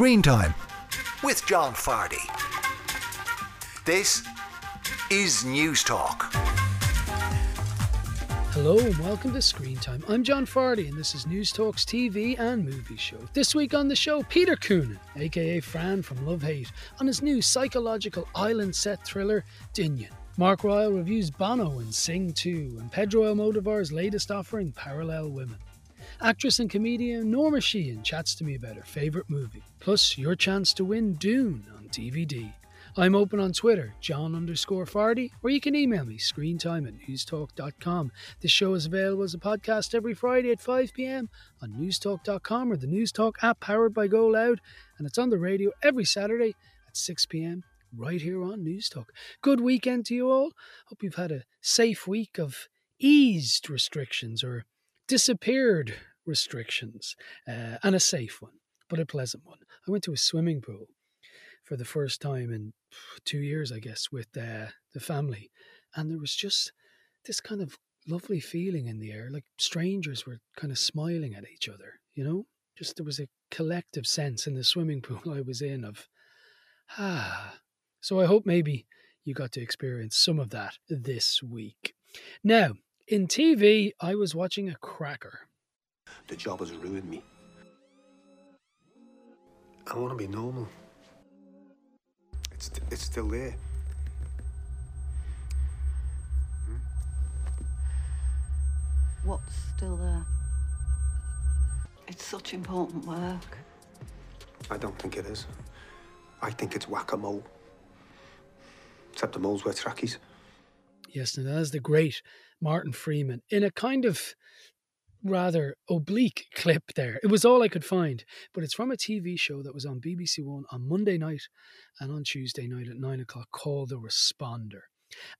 Screen Time with John Fardy. This is News Talk. Hello and welcome to Screen Time. I'm John Fardy and this is News Talk's TV and movie show. This week on the show, Peter Coonan, aka Fran from Love Hate, on his new psychological island set thriller, Doineann. Mark Ryle reviews Bono in Sing 2 and Pedro Almodovar's latest offering, Parallel Women. Actress and comedian Norma Sheehan chats to me about her favourite movie, plus your chance to win Dune on DVD. I'm open on Twitter, John underscore Fardy, or you can email me, screentime at newstalk.com. This show is available as a podcast every Friday at 5 pm on newstalk.com or the Newstalk app powered by Go Loud, and it's on the radio every Saturday at 6 pm right here on Newstalk. Good weekend to you all. Hope you've had a safe week of eased restrictions or disappeared restrictions, uh, and a safe one, but a pleasant one. I went to a swimming pool for the first time in two years, I guess, with uh, the family. And there was just this kind of lovely feeling in the air, like strangers were kind of smiling at each other, you know? Just there was a collective sense in the swimming pool I was in of, ah. So I hope maybe you got to experience some of that this week. Now, in TV, I was watching a cracker. The job has ruined me. I want to be normal. It's, it's still there. Hmm? What's still there? It's such important work. I don't think it is. I think it's whack-a-mole. Except the moles wear trackies. Yes, and that's the great Martin Freeman in a kind of rather oblique clip there. It was all I could find, but it's from a TV show that was on BBC One on Monday night and on Tuesday night at nine o'clock called The Responder.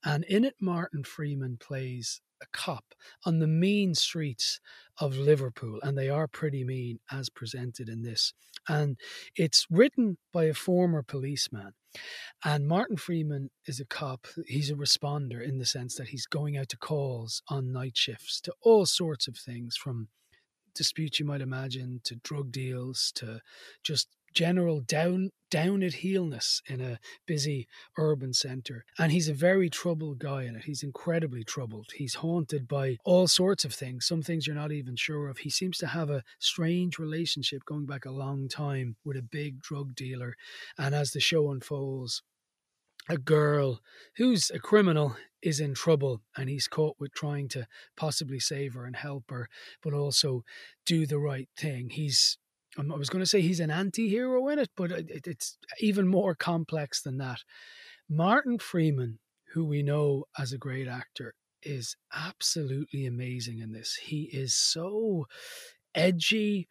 And in it, Martin Freeman plays a cop on the mean streets of Liverpool, and they are pretty mean as presented in this. And it's written by a former policeman. And Martin Freeman is a cop. He's a responder in the sense that he's going out to calls on night shifts to all sorts of things from disputes you might imagine to drug deals to just general down down at heelness in a busy urban centre. And he's a very troubled guy in it. He's incredibly troubled. He's haunted by all sorts of things, some things you're not even sure of. He seems to have a strange relationship going back a long time with a big drug dealer. And as the show unfolds, a girl who's a criminal is in trouble and he's caught with trying to possibly save her and help her, but also do the right thing. He's I was going to say he's an anti hero in it, but it's even more complex than that. Martin Freeman, who we know as a great actor, is absolutely amazing in this. He is so edgy,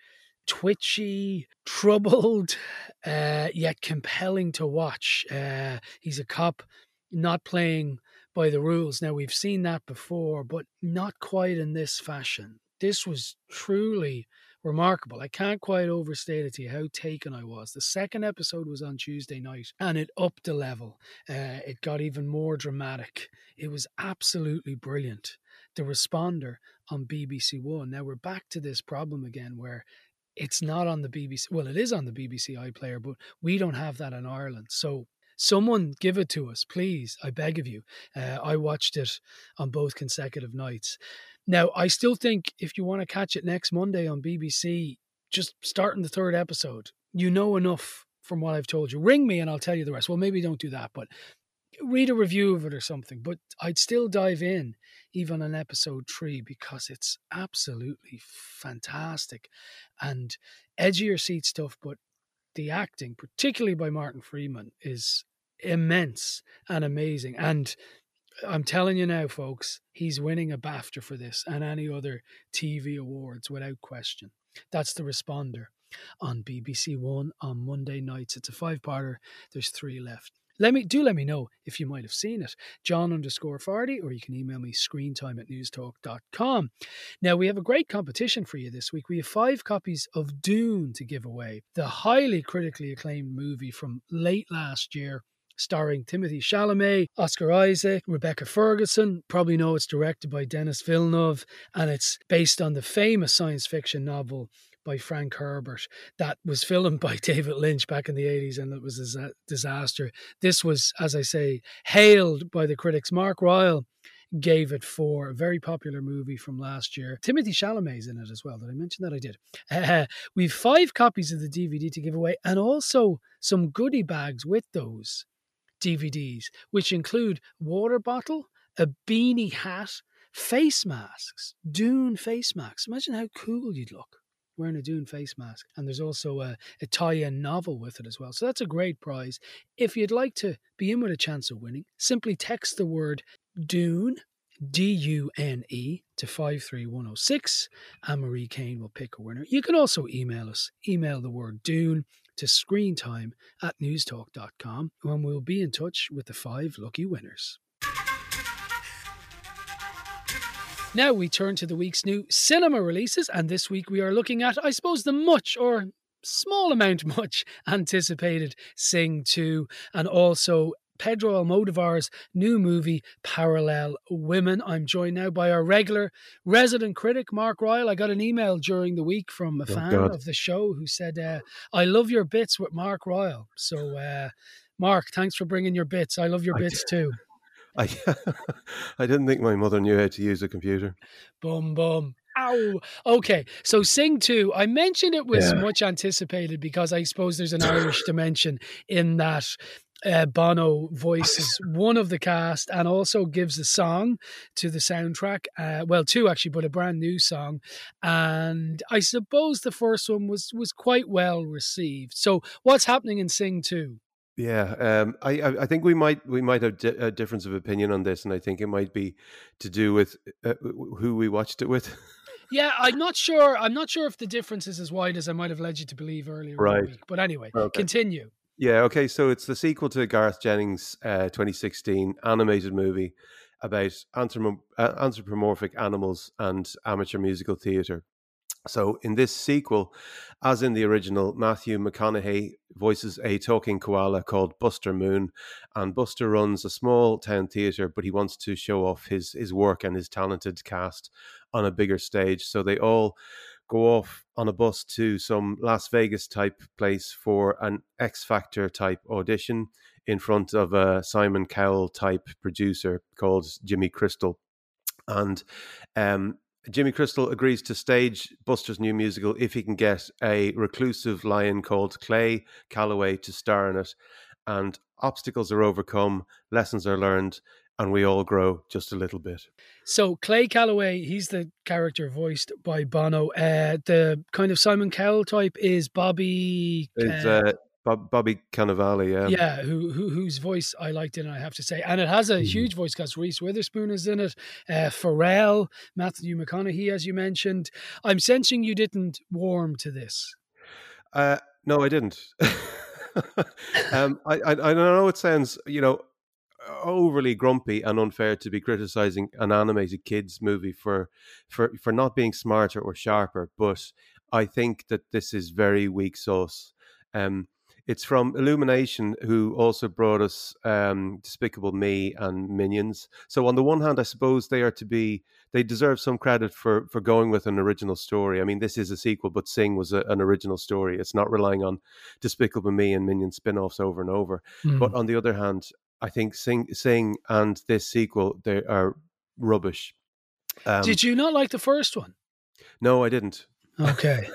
twitchy, troubled, uh, yet compelling to watch. Uh, he's a cop not playing by the rules. Now, we've seen that before, but not quite in this fashion. This was truly remarkable. I can't quite overstate it to you how taken I was. The second episode was on Tuesday night and it upped the level. Uh, it got even more dramatic. It was absolutely brilliant. The Responder on BBC One. Now we're back to this problem again where it's not on the BBC. Well, it is on the BBC iPlayer, but we don't have that in Ireland. So someone give it to us, please. I beg of you. Uh, I watched it on both consecutive nights. Now, I still think if you want to catch it next Monday on BBC, just starting the third episode, you know enough from what I've told you. Ring me and I'll tell you the rest. Well, maybe don't do that, but read a review of it or something. But I'd still dive in even on episode three because it's absolutely fantastic and edgier seat stuff. But the acting, particularly by Martin Freeman, is immense and amazing. And I'm telling you now, folks, he's winning a BAFTA for this and any other TV awards without question. That's the responder on BBC One on Monday nights. It's a five-parter. There's three left. Let me do let me know if you might have seen it. John underscore Fardy, or you can email me screentime at newstalk.com. Now we have a great competition for you this week. We have five copies of Dune to give away, the highly critically acclaimed movie from late last year starring Timothy Chalamet, Oscar Isaac, Rebecca Ferguson. Probably know it's directed by Denis Villeneuve and it's based on the famous science fiction novel by Frank Herbert that was filmed by David Lynch back in the 80s and it was a disaster. This was, as I say, hailed by the critics. Mark Ryle gave it four. A very popular movie from last year. Timothy Chalamet's in it as well. Did I mention that? I did. Uh, we've five copies of the DVD to give away and also some goodie bags with those DVDs, which include water bottle, a beanie hat, face masks, Dune face masks. Imagine how cool you'd look wearing a Dune face mask. And there's also a, a tie in novel with it as well. So that's a great prize. If you'd like to be in with a chance of winning, simply text the word Dune, D U N E, to 53106, and Marie Kane will pick a winner. You can also email us. Email the word Dune to screentime at newstalk.com, and we'll be in touch with the five lucky winners. Now we turn to the week's new cinema releases, and this week we are looking at, I suppose, the much or small amount much anticipated Sing 2 and also Pedro Almodovar's new movie, Parallel Women. I'm joined now by our regular resident critic, Mark Ryle. I got an email during the week from a oh, fan God. of the show who said, uh, I love your bits with Mark Ryle. So, uh, Mark, thanks for bringing your bits. I love your bits too. I, I didn't think my mother knew how to use a computer. Boom, boom. Ow. Okay, so Sing 2, I mentioned it was yeah. much anticipated because I suppose there's an Irish dimension in that uh, Bono voices one of the cast and also gives a song to the soundtrack. Uh, well, two actually, but a brand new song. And I suppose the first one was was quite well received. So, what's happening in Sing Two? Yeah, um, I I think we might we might have di- a difference of opinion on this, and I think it might be to do with uh, who we watched it with. yeah, I'm not sure. I'm not sure if the difference is as wide as I might have led you to believe earlier right. in the week. But anyway, okay. continue. Yeah, okay. So it's the sequel to Gareth Jennings' uh, 2016 animated movie about anthropomorphic animals and amateur musical theatre. So in this sequel, as in the original, Matthew McConaughey voices a talking koala called Buster Moon, and Buster runs a small town theatre, but he wants to show off his his work and his talented cast on a bigger stage. So they all go off on a bus to some Las Vegas type place for an X Factor type audition in front of a Simon Cowell type producer called Jimmy Crystal. And um, Jimmy Crystal agrees to stage Buster's new musical if he can get a reclusive lion called Clay Calloway to star in it. And obstacles are overcome, lessons are learned, and we all grow just a little bit. So Clay Calloway, he's the character voiced by Bono. Uh, the kind of Simon Cowell type is Bobby. It's uh, Bob, Bobby Cannavale, yeah, yeah, who, who whose voice I liked it, and I have to say, and it has a mm. huge voice cast. Reese Witherspoon is in it, uh, Pharrell, Matthew McConaughey, as you mentioned. I'm sensing you didn't warm to this. Uh, no, I didn't. um, I, I I know it sounds, you know, overly grumpy and unfair to be criticizing an animated kids movie for for for not being smarter or sharper but i think that this is very weak sauce um it's from Illumination, who also brought us um, Despicable Me and Minions. So on the one hand, I suppose they are to be they deserve some credit for for going with an original story. I mean, this is a sequel, but Sing was a, an original story. It's not relying on Despicable Me and Minion spin-offs over and over. Mm. But on the other hand, I think Sing Sing and this sequel they are rubbish. Um, Did you not like the first one? No, I didn't. Okay.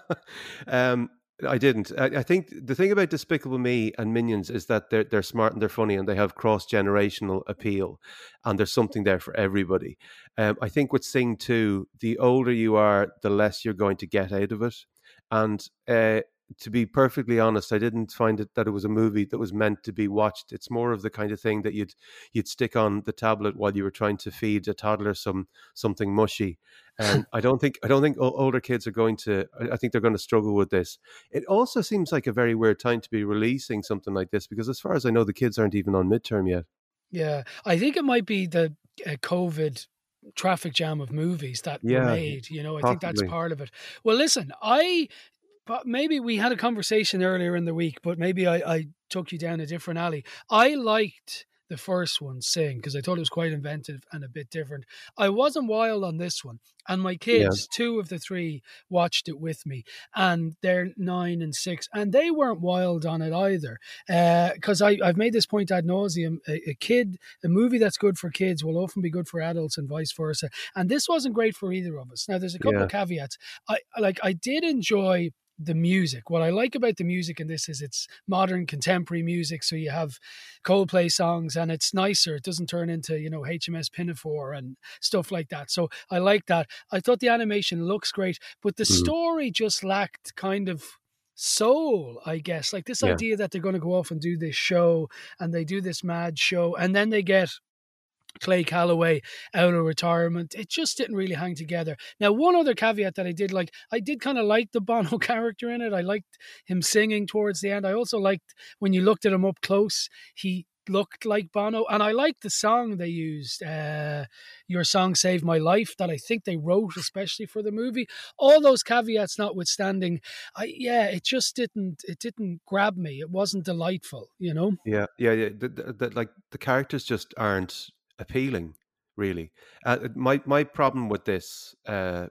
um, I didn't. I, I, think the thing about Despicable Me and Minions is that they're they're smart and they're funny and they have cross generational appeal, and there's something there for everybody. Um, I think with Sing Two, the older you are, the less you're going to get out of it, and uh, to be perfectly honest, I didn't find it that it was a movie that was meant to be watched. It's more of the kind of thing that you'd you'd stick on the tablet while you were trying to feed a toddler some something mushy. And I don't think I don't think older kids are going to. I think they're going to struggle with this. It also seems like a very weird time to be releasing something like this because, as far as I know, the kids aren't even on midterm yet. Yeah, I think it might be the uh, COVID traffic jam of movies that yeah, were made. You know, I possibly. think that's part of it. Well, listen, I but maybe we had a conversation earlier in the week, but maybe I, I took you down a different alley. I liked the first one sing because I thought it was quite inventive and a bit different. I wasn't wild on this one, and my kids, two of the three, watched it with me, and they're nine and six, and they weren't wild on it either. Uh, because I I've made this point ad nauseum: a, a kid, a movie that's good for kids will often be good for adults, and vice versa. And this wasn't great for either of us. Now, there's a couple Yeah. of caveats. I like I did enjoy the music. What I like about the music in this is it's modern contemporary music. So you have Coldplay songs and it's nicer. It doesn't turn into, you know, HMS Pinafore and stuff like that. So I like that. I thought the animation looks great, but the Mm. story just lacked kind of soul, I guess. Like this Yeah. idea that they're going to go off and do this show and they do this mad show and then they get Clay Calloway out of retirement. It just didn't really hang together. Now, one other caveat that I did like, I did kind of like the Bono character in it. I liked him singing towards the end. I also liked when you looked at him up close, he looked like Bono. And I liked the song they used, uh, Your Song Saved My Life, that I think they wrote especially for the movie. All those caveats notwithstanding, I yeah, it just didn't it didn't grab me. It wasn't delightful, you know? Yeah, yeah, yeah. The, the, the, like the characters just aren't appealing, really. Uh, my my problem with this uh,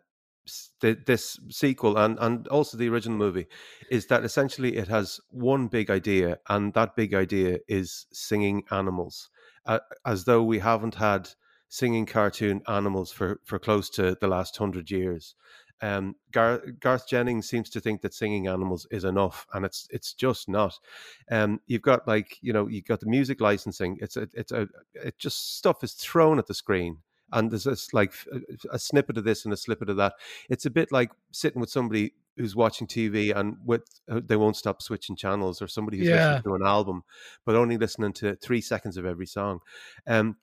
th- this sequel and and also the original movie is that essentially it has one big idea, and that big idea is singing animals, uh, as though we haven't had singing cartoon animals for for close to the last hundred years. Um, Gar- Garth Jennings seems to think that singing animals is enough, and it's it's just not. Um, you've got like you know you've got the music licensing. It's a it's a it just stuff is thrown at the screen, and there's this like a, a snippet of this and a snippet of that. It's a bit like sitting with somebody who's watching TV and with uh, they won't stop switching channels, or somebody who's Yeah. listening to an album but only listening to three seconds of every song. Um,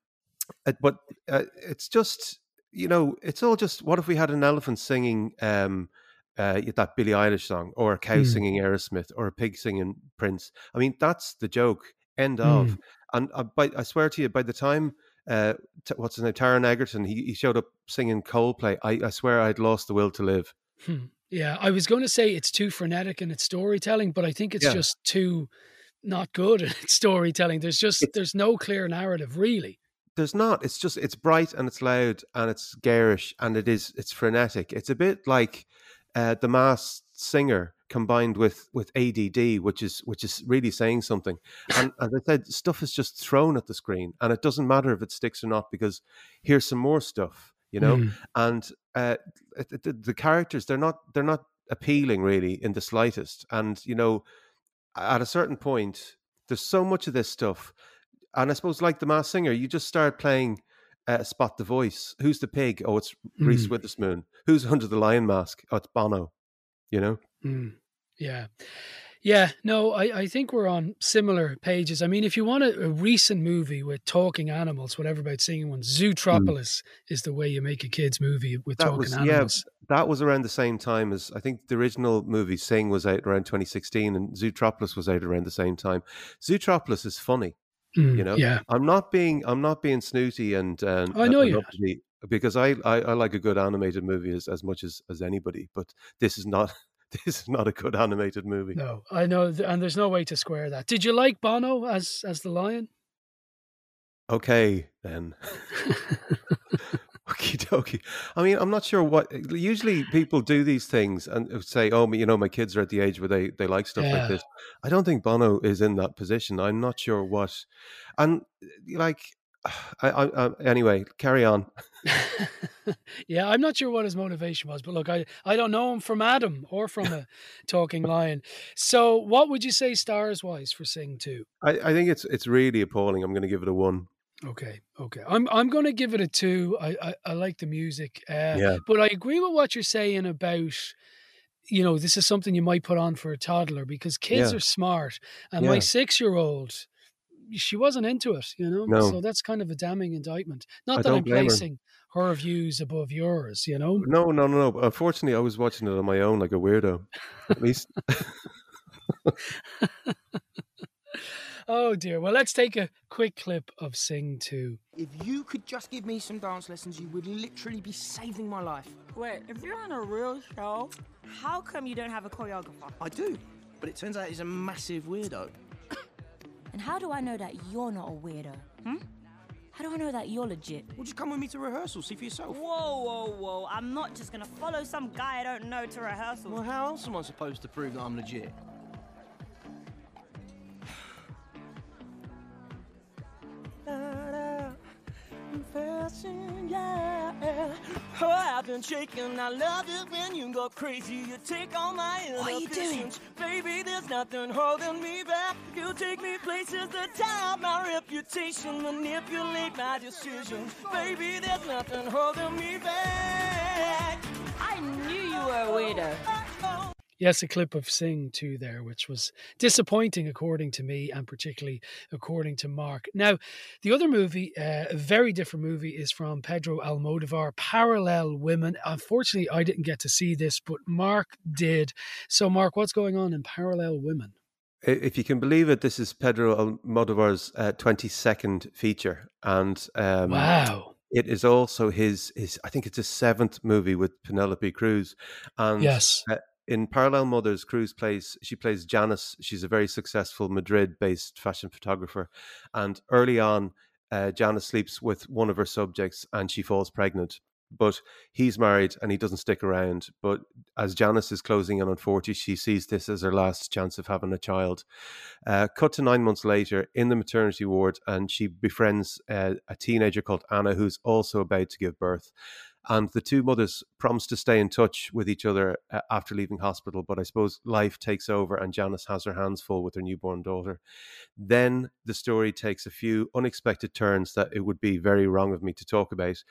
uh, but uh, it's just you know it's all just what if we had an elephant singing um uh, that Billie Eilish song, or a cow Mm. singing Aerosmith, or a pig singing Prince. I mean, that's the joke. End of. And uh, by, I swear to you, by the time uh, t- what's his name, Taron Egerton, he, he showed up singing Coldplay. I, I swear I'd lost the will to live. Hmm. Yeah, I was going to say it's too frenetic in its storytelling, but I think it's Yeah. just too not good in its storytelling. There's just there's no clear narrative really. There's not. It's just it's bright and it's loud and it's garish and it is it's frenetic. It's a bit like uh, the Masked Singer combined with with ADD, which is which is really saying something. And as I said, stuff is just thrown at the screen, and it doesn't matter if it sticks or not because here's some more stuff, you know. Mm. And uh, the, the characters they're not they're not appealing really in the slightest. And you know, at a certain point, there's so much of this stuff and I suppose like the Masked Singer, you just start playing uh, spot the voice. Who's the pig? Oh, it's Reese Mm. Witherspoon. Who's under the lion mask? Oh, it's Bono. You know, Mm. Yeah. Yeah, no, I, I think we're on similar pages. I mean, if you want a, a recent movie with talking animals, whatever about singing one, Zootropolis is the way you make a kids movie with That talking was- yeah, that was around the same time as I think the original movie Sing was out around 2016, and Zootropolis was out around the same time. Zootropolis is funny. Mm, you know? Yeah. I'm not being I'm not being snooty and, and I know you're because I, I I like a good animated movie as, as much as as anybody, but this is not this is not a good animated movie. No, I know, and there's no way to square that. Did you like Bono as as the lion? Okay, then. Okie dokie. I mean, I'm not sure what. Usually, people do these things and say, "Oh, you know, my kids are at the age where they they like stuff Yeah. like this." I don't think Bono is in that position. I'm not sure what, and like, I, I, I anyway, carry on. yeah, I'm not sure what his motivation was, but look, I, I don't know him from Adam or from a talking lion. So, what would you say stars wise for Sing Two? I, I think it's it's really appalling. I'm going to give it a one. Okay, okay, I'm I'm going to give it a two. I I, I like the music, uh, Yeah. but I agree with what you're saying about. You know, this is something you might put on for a toddler because kids Yeah. are smart, and my six-year-old, she wasn't into it. You know, No. so that's kind of a damning indictment. Not I that I'm blame her. placing her views above yours. You know, No, no, no, no. Unfortunately, I was watching it on my own like a weirdo. At least, Oh dear. Well, let's take a quick clip of Sing 2. If you could just give me some dance lessons, you would literally be saving my life. Wait, if you're on a real show, how come you don't have a choreographer? I do, but it turns out he's a massive weirdo. And how do I know that you're not a weirdo? Hmm? How do I know that you're legit? Well, just come with me to rehearsal, see for yourself. Whoa, whoa, whoa. I'm not just gonna follow some guy I don't know to rehearsal. Well, how else am I supposed to prove that I'm legit? Confessing, yeah. Oh, I've been shaking. I love it when you go crazy. You take all my What are you doing? inhibitions. Baby, there's nothing holding me back. You take me places that tie my reputation, manipulate my decisions. Baby, there's nothing holding me back. I knew you were a weirdo. Yes, a clip of Sing too there, which was disappointing according to me and particularly according to Mark. Now, the other movie, uh, a very different movie, is from Pedro Almodovar, Parallel Women. Unfortunately, I didn't get to see this, but Mark did. So, Mark, what's going on in Parallel Women? If you can believe it, this is Pedro Almodovar's uh, 22nd feature. And um, wow. it is also his, his, I think it's his seventh movie with Penelope Cruz. And Yes. uh, in Parallel Mothers, Cruz plays she plays Janice. She's a very successful Madrid-based fashion photographer, and early on, uh, Janice sleeps with one of her subjects, and she falls pregnant. But he's married and he doesn't stick around. But as Janice is closing in on 40, she sees this as her last chance of having a child. Uh, cut to nine months later in the maternity ward, and she befriends uh, a teenager called Anna, who's also about to give birth and the two mothers promise to stay in touch with each other uh, after leaving hospital but i suppose life takes over and janice has her hands full with her newborn daughter. Then the story takes a few unexpected turns that it would be very wrong of me to talk about.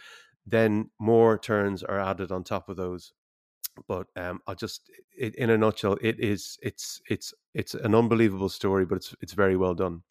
Then more turns are added on top of those. But um, i'll just it, in a nutshell it is it's it's it's an unbelievable story but it's it's very well done.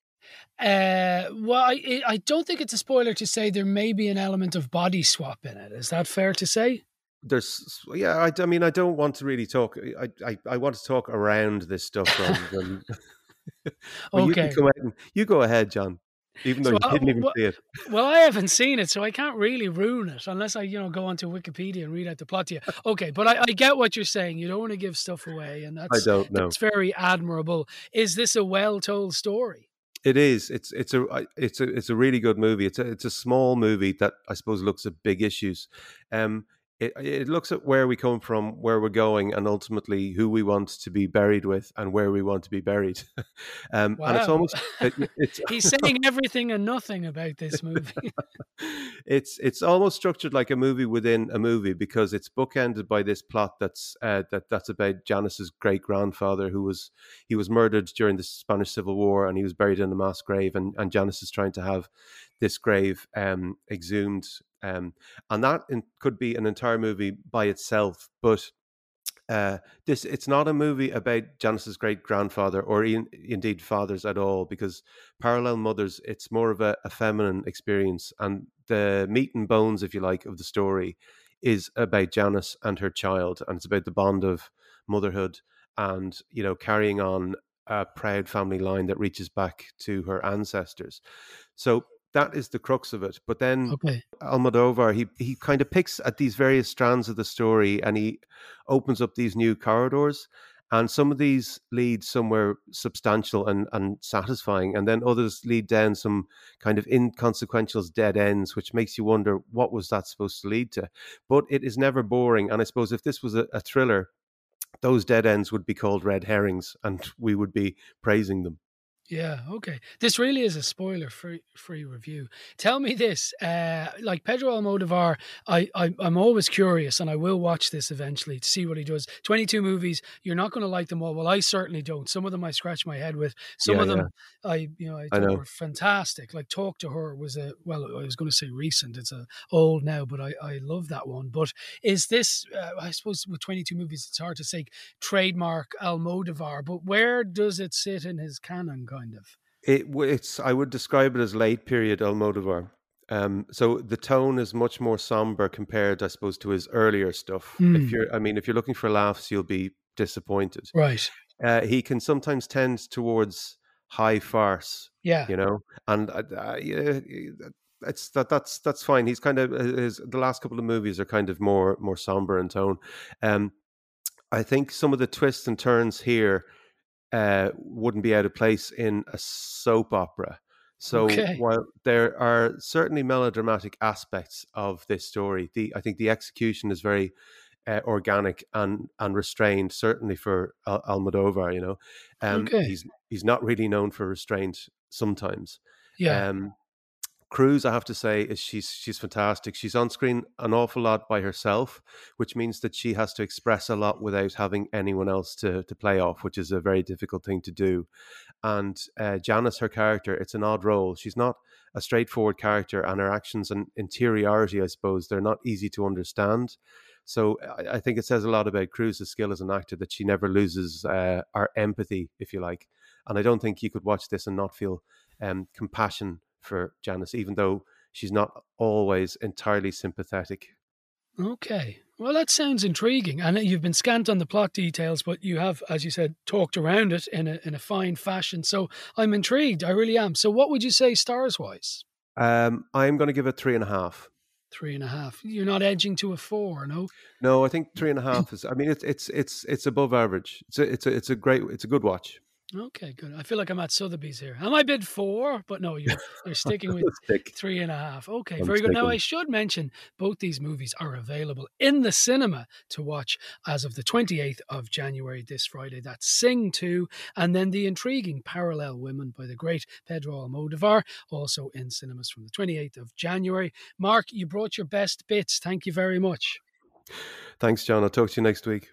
Uh, well, I, I don't think it's a spoiler to say there may be an element of body swap in it. Is that fair to say? there's yeah I, I mean i don't want to really talk i i, I want to talk around this stuff rather than Well, you Okay. can come out and, you go ahead john even though So, you uh, didn't even wha- see it Well, I haven't seen it, so I can't really ruin it unless I, you know, go onto Wikipedia and read out the plot to you. Okay, but I, I get what you're saying. You don't want to give stuff away, and that's i don't know that's very admirable. Is this a well-told story? It is. It's it's a it's a it's a really good movie. It's a it's a small movie that I suppose looks at big issues. Um, it it looks at where we come from, where we're going, and ultimately who we want to be buried with, and where we want to be buried. um, and it's almost it, it's He's saying everything and nothing about this movie. it's it's almost structured like a movie within a movie because it's bookended by this plot that's uh, that that's about Janice's great grandfather who was he was murdered during the Spanish Civil War and he was buried in a mass grave and and Janice is trying to have this grave um, exhumed um, and that in, could be an entire movie by itself but uh, this it's not a movie about Janice's great grandfather or in, indeed fathers at all because parallel mothers it's more of a, a feminine experience and the meat and bones if you like of the story is about Janice and her child and it's about the bond of motherhood and you know carrying on a proud family line that reaches back to her ancestors. So that is the crux of it but then okay. Almodovar, he he kind of picks at these various strands of the story and he opens up these new corridors. And some of these lead somewhere substantial and, and satisfying, and then others lead down some kind of inconsequential dead ends, which makes you wonder what was that supposed to lead to. But it is never boring. And I suppose if this was a, a thriller, those dead ends would be called red herrings, and we would be praising them. Yeah, okay. This really is a spoiler free free review. Tell me this, uh, like Pedro Almodovar, I, I I'm always curious, and I will watch this eventually to see what he does. Twenty two movies, you're not going to like them all. Well, I certainly don't. Some of them I scratch my head with. Some Yeah, of them I you know I I know. were fantastic. Like Talk to Her was a well, I was going to say recent. It's a old now, but I I love that one. But is this? Uh, I suppose with twenty two movies, it's hard to say trademark Almodovar. But where does it sit in his canon? Kind of. It it's I would describe it as late period Almodovar. Um, so the tone is much more somber compared, I suppose, to his earlier stuff. Hmm. If you're, I mean, if you're looking for laughs, you'll be disappointed. Right. Uh, he can sometimes tend towards high farce, Yeah. you know, and uh, uh, yeah, it's that that's that's fine. He's kind of his the last couple of movies are kind of more more somber in tone. Um, I think some of the twists and turns here uh, wouldn't be out of place in a soap opera. So Okay. while there are certainly melodramatic aspects of this story, the I think the execution is very uh, organic and and restrained. Certainly for Al- Almodovar, you know, um, Okay. he's he's not really known for restraint sometimes. Yeah. Um, Cruz, I have to say, is she's she's fantastic. She's on screen an awful lot by herself, which means that she has to express a lot without having anyone else to to play off, which is a very difficult thing to do. And uh, Janice, her character, it's an odd role. She's not a straightforward character, and her actions and interiority, I suppose, they're not easy to understand. So I, I think it says a lot about Cruz's skill as an actor that she never loses uh, our empathy, if you like. And I don't think you could watch this and not feel um, compassion for Janice, even though she's not always entirely sympathetic. Okay. Well, that sounds intriguing. And you've been scant on the plot details, but you have, as you said, talked around it in a in a fine fashion. So I'm intrigued. I really am. So what would you say stars wise? Um, I'm going to give it three and a half. Three and a half. You're not edging to a four, no? No, I think three and a half is. I mean, it's it's it's it's above average. It's a, it's a, it's a great. It's a good watch. Okay, good. I feel like I'm at Sotheby's here. Am I bid four? But no, you're you're sticking with three and a half. Okay, I'm very good. Now. I should mention both these movies are available in the cinema to watch as of the 28th of January this Friday. That's Sing 2 and then the intriguing Parallel Women by the great Pedro Almodovar also in cinemas from the 28th of January. Mark, you brought your best bits. Thank you very much. Thanks, John. I'll talk to you next week.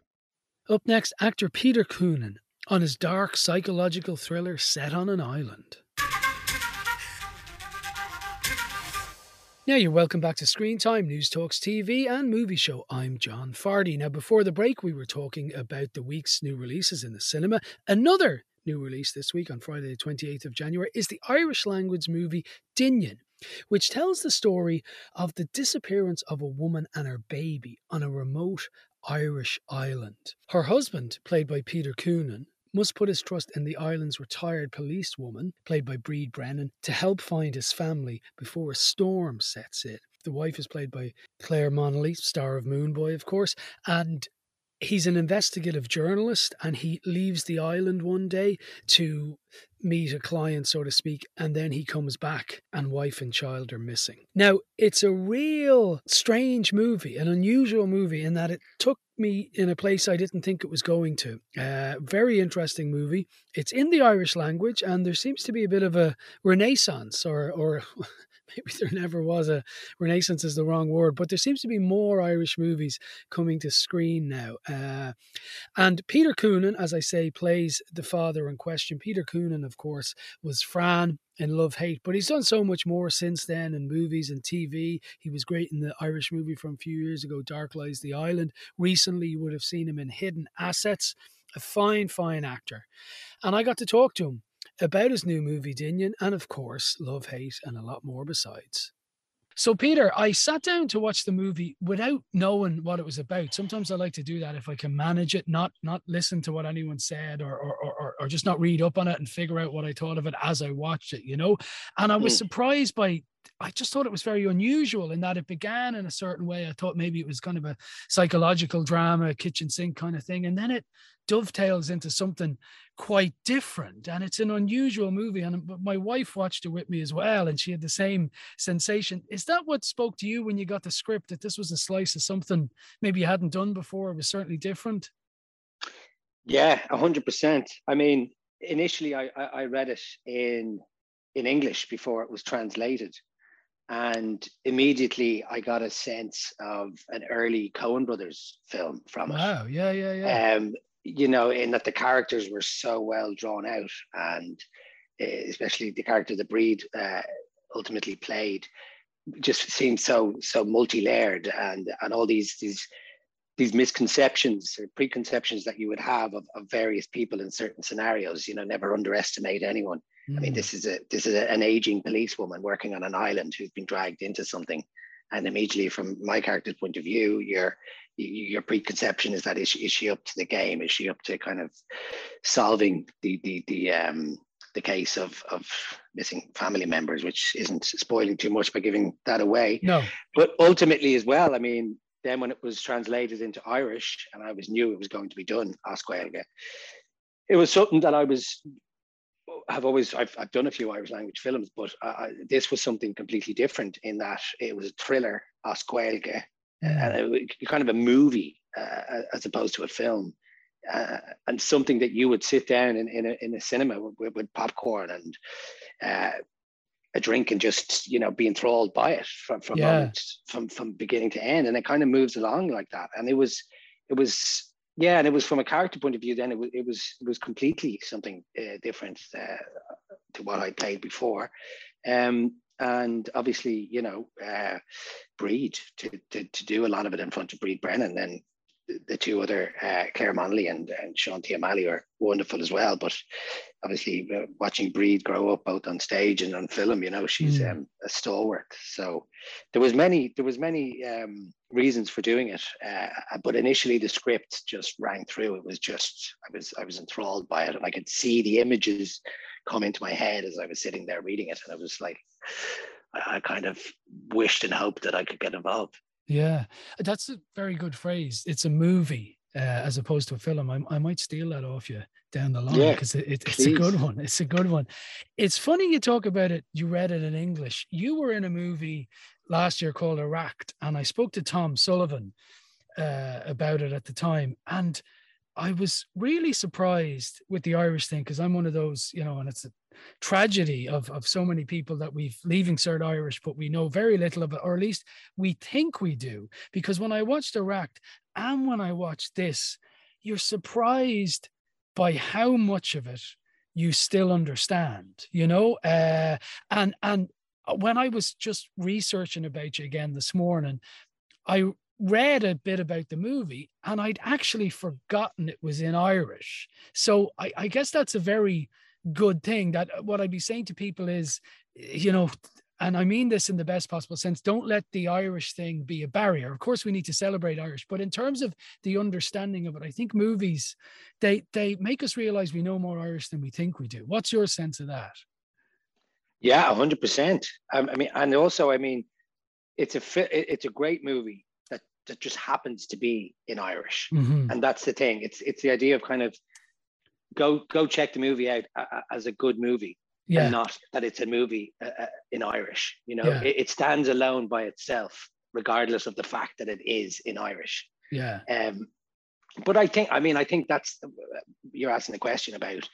Up next, actor Peter Coonan on his dark psychological thriller set on an island. Now you're welcome back to Screen Time, News Talks TV and Movie Show. I'm John Fardy. Now before the break we were talking about the week's new releases in the cinema. Another new release this week on Friday the 28th of January is the Irish language movie Doineann, which tells the story of the disappearance of a woman and her baby on a remote Irish island. Her husband, played by Peter Coonan, must put his trust in the island's retired policewoman, played by Bríd Brennan, to help find his family before a storm sets in. The wife is played by Clare Monnelly, star of Moone Boy, of course, and he's an investigative journalist and he leaves the island one day to meet a client, so to speak, and then he comes back and wife and child are missing. Now, it's a real strange movie, an unusual movie in that it took me in a place I didn't think it was going to. Uh, very interesting movie. It's in the Irish language, and there seems to be a bit of a renaissance, or or maybe there never was a renaissance is the wrong word, but there seems to be more Irish movies coming to screen now. Uh, and Peter Coonan, as I say, plays the father in question. Peter Coonan, of course, was Fran in Love Hate, but he's done so much more since then in movies and TV. He was great in the Irish movie from a few years ago, Dark Lies the Island. Recently, you would have seen him in Hidden Assets. A fine, fine actor. And I got to talk to him about his new movie, Doineann, and of course, Love Hate, and a lot more besides. So, Peter, I sat down to watch the movie without knowing what it was about. Sometimes I like to do that if I can manage it, not not listen to what anyone said, or or or, or just not read up on it and figure out what I thought of it as I watched it, you know. And I was Mm. surprised by. I just thought it was very unusual in that it began in a certain way. I thought maybe it was kind of a psychological drama, kitchen sink kind of thing, and then it dovetails into something quite different. And it's an unusual movie and my wife watched it with me as well and she had the same sensation. Is that what spoke to you when you got the script that this was a slice of something maybe you hadn't done before? It was certainly different. Yeah, a hundred percent. I mean, initially I I read it in in English before it was translated, and immediately I got a sense of an early Coen Brothers film from it. wow. Yeah yeah yeah. Um, you know, in that the characters were so well drawn out, and eh, especially the character the Bríd uh, ultimately played just seemed so so multi-layered and and all these these these misconceptions or preconceptions that you would have of, of various people in certain scenarios you know never underestimate anyone i mean Mm. this is a this is a, an aging policewoman working on an island who's been dragged into something. And immediately from my character's point of view your your preconception is that is she, is she up to the game? Is she up to kind of solving the the the um the case of of missing family members which isn't spoiling too much by giving that away. No. But ultimately as well, I mean, then when it was translated into Irish and I was knew it was going to be done, as Gaeilge, it was something that I was have always I've, I've done a few Irish language films, but uh, this was something completely different in that it was a thriller, as Gaeilge, and it, kind of a movie uh, as opposed to a film, uh, and something that you would sit down in in a, in a cinema with, with popcorn and uh, a drink and just you know be enthralled by it from from Yeah. moments, from from beginning to end, and it kind of moves along like that, and it was it was yeah, and it was from a character point of view. Then it was it was it was completely something uh, different uh, to what I played before, um, and obviously you know uh, Bríd to, to to do a lot of it in front of Bríd Brennan and the- two other uh, Clare Monnelly and and Seán T. Ó Meallaigh are wonderful as well. But obviously uh, watching Bríd grow up both on stage and on film, you know she's Mm. um, a stalwart. So there was many there was many um, reasons for doing it, uh, but initially the script just rang through. It was just I was I was enthralled by it, and I could see the images come into my head as I was sitting there reading it, and I was like, I, I kind of wished and hoped that I could get involved. Yeah, that's a very good phrase. It's a movie uh, as opposed to a film. I, I might steal that off you down the line Yeah, because it, it, it's a good one. It's a good one. It's funny you talk about it. You read it in English. You were in a movie last year called Arracht, and I spoke to Tom Sullivan uh, about it at the time, and I was really surprised with the Irish thing because I'm one of those, you know, and it's a tragedy of of so many people that we've leaving cert Irish, but we know very little of it, or at least we think we do. Because when I watched Arracht and when I watched this, you're surprised by how much of it you still understand, you know? Uh, and and when I was just researching about you again this morning, I read a bit about the movie and I'd actually forgotten it was in Irish. So I, I guess that's a very good thing that uh, what I'd be saying to people is, you know, and I mean this in the best possible sense, don't let the Irish thing be a barrier. Of course, we need to celebrate Irish, but in terms of the understanding of it, I think movies, they they make us realize we know more Irish than we think we do. What's your sense of that? Yeah, hundred percent. Um, I mean, and also, I mean, it's a it's a great movie that just happens to be in Irish, Mhm. and that's the thing. It's it's the idea of kind of go go check the movie out uh, uh, as a good movie, Yeah. and not that it's a movie uh, uh, in Irish. You know, Yeah. it, it stands alone by itself, regardless of the fact that it is in Irish. Yeah. Um, but I think, I mean, I think that's you're asking the question about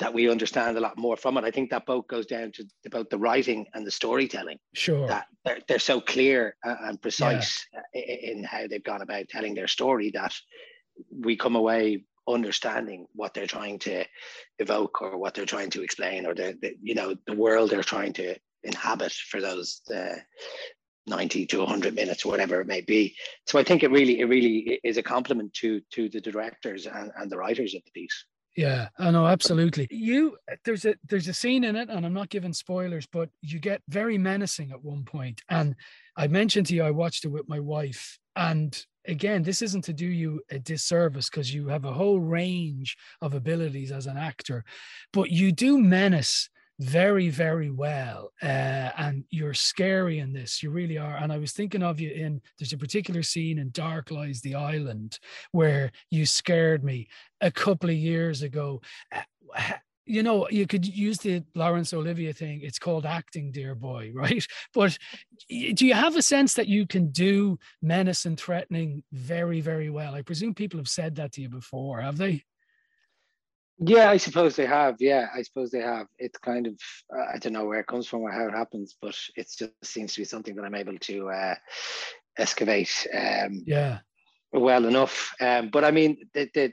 that we understand a lot more from it. I think that both goes down to about the writing and the storytelling. Sure. That they're, they're so clear uh, and precise uh, i- i- in how they've gone about telling their story that we come away understanding what they're trying to evoke or what they're trying to explain or the, the you know the world they're trying to inhabit for those uh, 90 to 100 minutes or whatever it may be so i think it really it really is a compliment to to the directors and, and the writers of the piece Yeah, oh, I know absolutely. You there's a there's a scene in it, and I'm not giving spoilers, but you get very menacing at one point. And I mentioned to you I watched it with my wife, and again, this isn't to do you a disservice because you have a whole range of abilities as an actor, but you do menace very very well uh, and you're scary in this you really are and i was thinking of you in there's a particular scene in dark lies the island where you scared me a couple of years ago. Uh, You know, you could use the Laurence Olivier thing. It's called acting, dear boy, right? But do you have a sense that you can do menace and threatening very, very well? I presume people have said that to you before, have they? Yeah i suppose they have yeah i suppose they have it's kind of uh, i don't know where it comes from or how it happens but it just seems to be something that i'm able to uh, excavate um, Yeah. well enough. Um, but I mean, the, the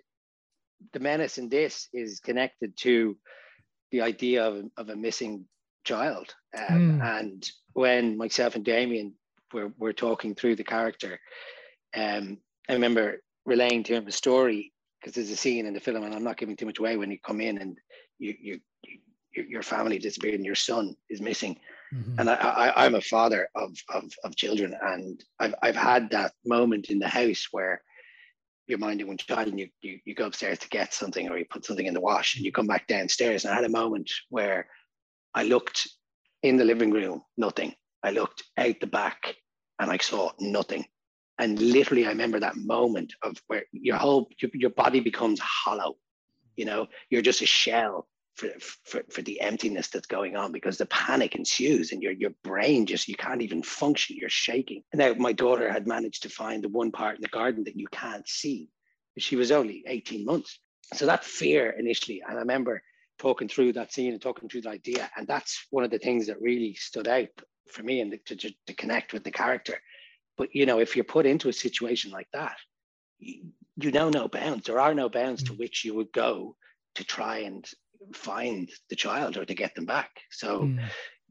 the menace in this is connected to the idea of, of a missing child. Um, Mm. And when myself and Damien were, were talking through the character, um, I remember relaying to him a story because there's a scene in the film, and I'm not giving too much away when you come in and you you. Your, your family disappeared and your son is missing Mhm. and I, I I'm a father of, of of children, and I've I've had that moment in the house where you're minding one child and you, you you go upstairs to get something or you put something in the wash and you come back downstairs. And I had a moment where I looked in the living room, nothing. I looked out the back and I saw nothing. And literally, I remember that moment of where your whole your, your body becomes hollow You know, you're just a shell for, for, for the emptiness that's going on because the panic ensues and your, your brain just, you can't even function, you're shaking. And now my daughter had managed to find the one part in the garden that you can't see. She was only 18 months. So that fear initially, and I remember talking through that scene and talking through the idea, and that's one of the things that really stood out for me and to, to, to connect with the character. But you know, if you're put into a situation like that, you, you know no bounds. There are no bounds to mm. which you would go to try and find the child or to get them back. So mm.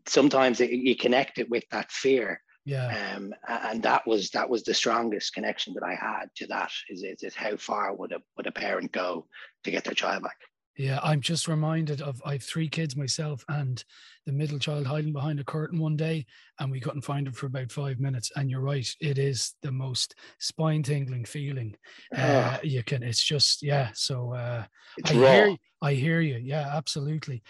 sometimes it, you connect it with that fear. Yeah. Um, and that was that was the strongest connection that I had to that is, is, is how far would a would a parent go to get their child back? Yeah, I'm just reminded of I have three kids myself, and the middle child hiding behind a curtain one day, and we couldn't find him for about five minutes. And you're right, it is the most spine tingling feeling. Uh, you can, it's just yeah. So uh, I raw. hear, I hear you. Yeah, absolutely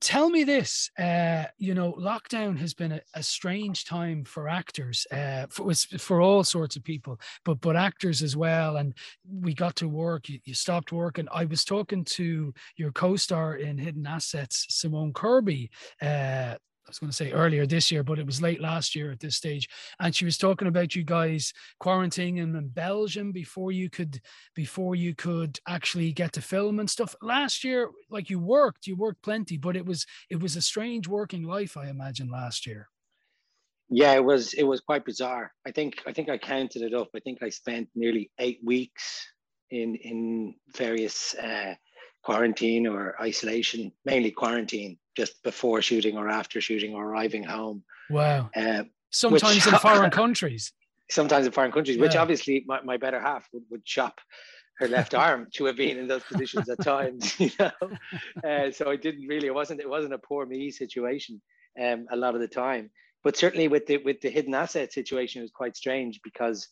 tell me this uh, you know lockdown has been a, a strange time for actors uh, for, for all sorts of people but but actors as well. And we got to work you, you stopped working. I was talking to your co-star in hidden assets simone kirby uh, I was going to say earlier this year, but it was late last year at this stage. And she was talking about you guys quarantining in Belgium before you could before you could actually get to film and stuff. Last year, like you worked, you worked plenty, but it was it was a strange working life, I imagine, last year. Yeah, it was it was quite bizarre. I think I think I counted it up. I think I spent nearly eight weeks in in various uh, quarantine or isolation, mainly quarantine just before shooting or after shooting or arriving home. Wow. Uh, sometimes which, in foreign countries. Sometimes in foreign countries, yeah. which obviously my, my better half would, would chop her left arm to have been in those positions at times, you know. Uh, so I didn't really, it wasn't, it wasn't a poor me situation um, a lot of the time. But certainly with the with the hidden asset situation, it was quite strange because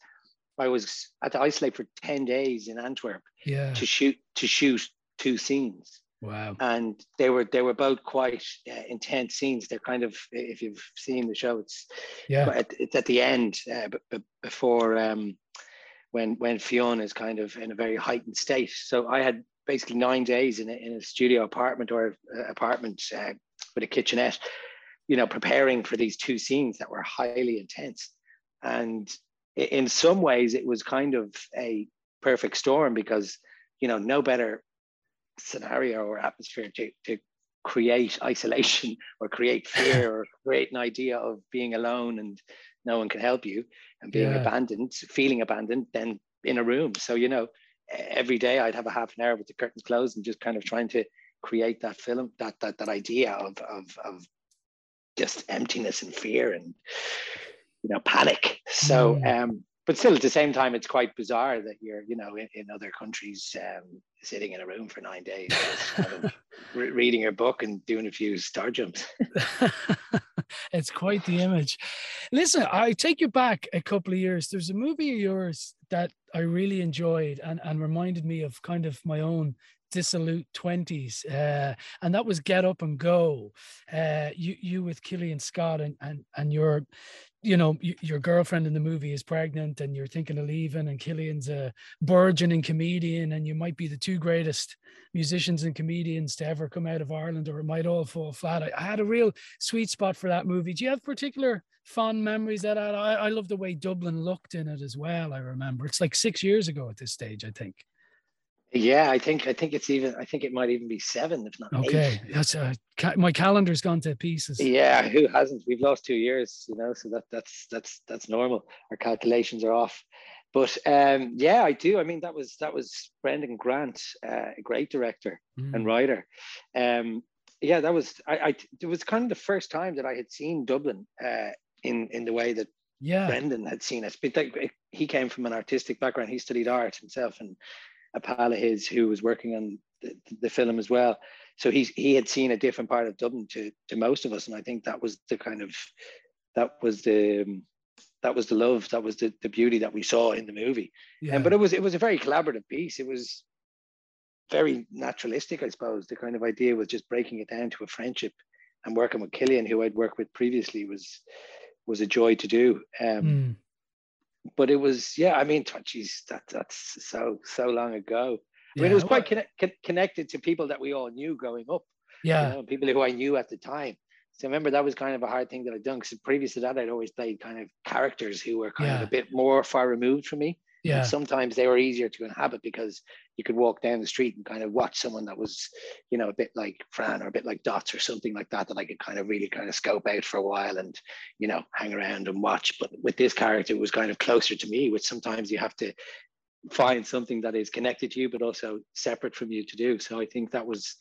I was at the isolate for 10 days in Antwerp yeah. to shoot to shoot two scenes. Wow. And they were they were both quite uh, intense scenes. They're kind of if you've seen the show, it's yeah, it's at the end, uh, but, but before um, when when Fiona is kind of in a very heightened state. So I had basically nine days in a, in a studio apartment or uh, apartment uh, with a kitchenette, you know, preparing for these two scenes that were highly intense. And in some ways, it was kind of a perfect storm because you know no better scenario or atmosphere to, to create isolation or create fear or create an idea of being alone and no one can help you and being yeah. abandoned, feeling abandoned, then in a room. So, you know, every day I'd have a half an hour with the curtains closed and just kind of trying to create that film, that that that idea of of of just emptiness and fear and you know panic. So mm. um but still at the same time it's quite bizarre that you're you know in, in other countries um, sitting in a room for nine days kind of re- reading your book and doing a few star jumps. It's quite the image. Listen i take you back a couple of years. There's a movie of yours that i really enjoyed and, and reminded me of kind of my own dissolute 20s uh, and that was get up and go uh, you you with Killian Scott and and and your you know your girlfriend in the movie is pregnant and you're thinking of leaving and Killian's a burgeoning comedian and you might be the two greatest musicians and comedians to ever come out of Ireland or it might all fall flat. I, I had a real sweet spot for that movie. Do you have particular fond memories that? I, I love the way Dublin looked in it as well I remember. It's like six years ago at this stage I think yeah, I think I think it's even. I think it might even be seven, if not okay. Eight. That's uh, my calendar's gone to pieces. Yeah, who hasn't? We've lost two years, you know, so that that's that's that's normal. Our calculations are off, but um, yeah, I do. I mean, that was that was Brendan Grant, uh, a great director mm. and writer. Um, yeah, that was. I, I. It was kind of the first time that I had seen Dublin uh, in in the way that yeah. Brendan had seen it. But like, he came from an artistic background. He studied art himself, and a pal of his who was working on the, the film as well. So he he had seen a different part of Dublin to to most of us, and I think that was the kind of that was the um, that was the love, that was the, the beauty that we saw in the movie. Yeah. Um, but it was it was a very collaborative piece. It was very naturalistic, I suppose. The kind of idea was just breaking it down to a friendship and working with Killian, who I'd worked with previously, was was a joy to do. Um, mm but it was yeah i mean geez, that that's so so long ago I mean, it was quite con- connected to people that we all knew growing up. Yeah. you know, people who I knew at the time. So I remember that was kind of a hard thing that I'd done because previous to that, I'd always played kind of characters who were kind Yeah. of a bit more far removed from me. And Yeah. sometimes they were easier to inhabit because you could walk down the street and kind of watch someone that was, you know, a bit like Fran or a bit like Dots or something like that, that I could kind of really kind of scope out for a while and, you know, hang around and watch. But with this character, it was kind of closer to me, which sometimes you have to find something that is connected to you, but also separate from you to do. So I think that was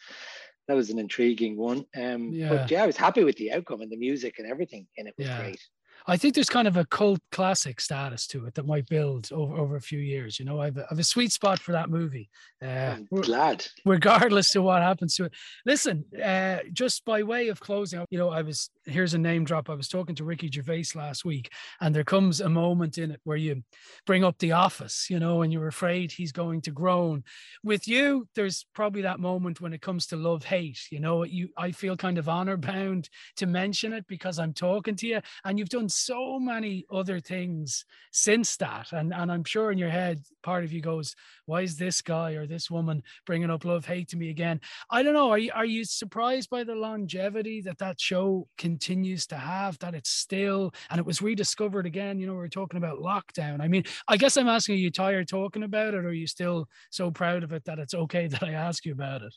that was an intriguing one. Um, Yeah. But yeah, I was happy with the outcome and the music and everything in it was Yeah. great. I think there's kind of a cult classic status to it that might build over, over a few years. You know, I've, a- I've a sweet spot for that movie. Uh, I'm glad. regardless of what happens to it. Listen, uh, just by way of closing, you know, I was here's a name drop. I was talking to Ricky Gervais last week, and there comes a moment in it where you bring up the office, you know, and you're afraid he's going to groan. With you, there's probably that moment when it comes to love hate. You know, you I feel kind of honor bound to mention it because I'm talking to you, and you've done so many other things since that, and and I'm sure in your head, part of you goes, why is this guy or this woman bringing up love hate to me again i don't know are you, are you surprised by the longevity that that show continues to have that it's still and it was rediscovered again you know we are talking about lockdown i mean i guess i'm asking are you tired talking about it or are you still so proud of it that it's okay that i ask you about it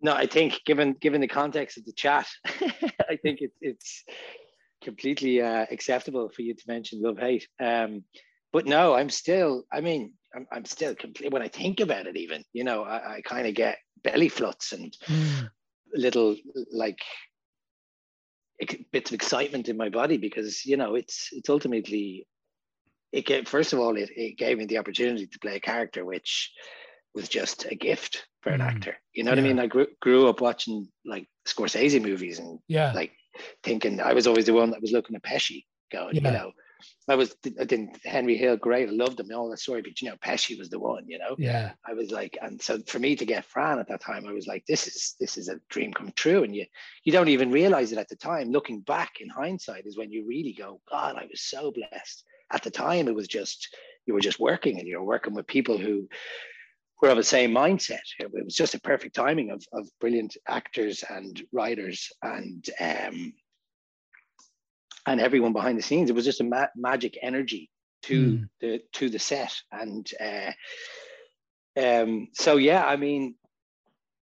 No, I think given given the context of the chat, I think it's it's completely uh, acceptable for you to mention love hate. Um, but no, I'm still. I mean, I'm, I'm still complete. When I think about it, even you know, I, I kind of get belly fluts and little like bits of excitement in my body because you know it's it's ultimately it gave first of all it, it gave me the opportunity to play a character which was just a gift for an Mm. actor you know what i mean i grew, grew up watching like scorsese movies and yeah like thinking i was always the one that was looking at pesci going Yeah. you know i was i didn't henry hill great i loved him all that story but you know pesci was the one you know yeah I was like, and so for me to get Fran at that time, I was like, this is this is a dream come true. And you you don't even realize it at the time. Looking back in hindsight is when you really go, God, I was so blessed. At the time, it was just you were just working and you were working with people who were of the same mindset. It was just a perfect timing of of brilliant actors and writers and um and everyone behind the scenes. It was just a ma- magic energy to Mm. the to the set and uh um so yeah i mean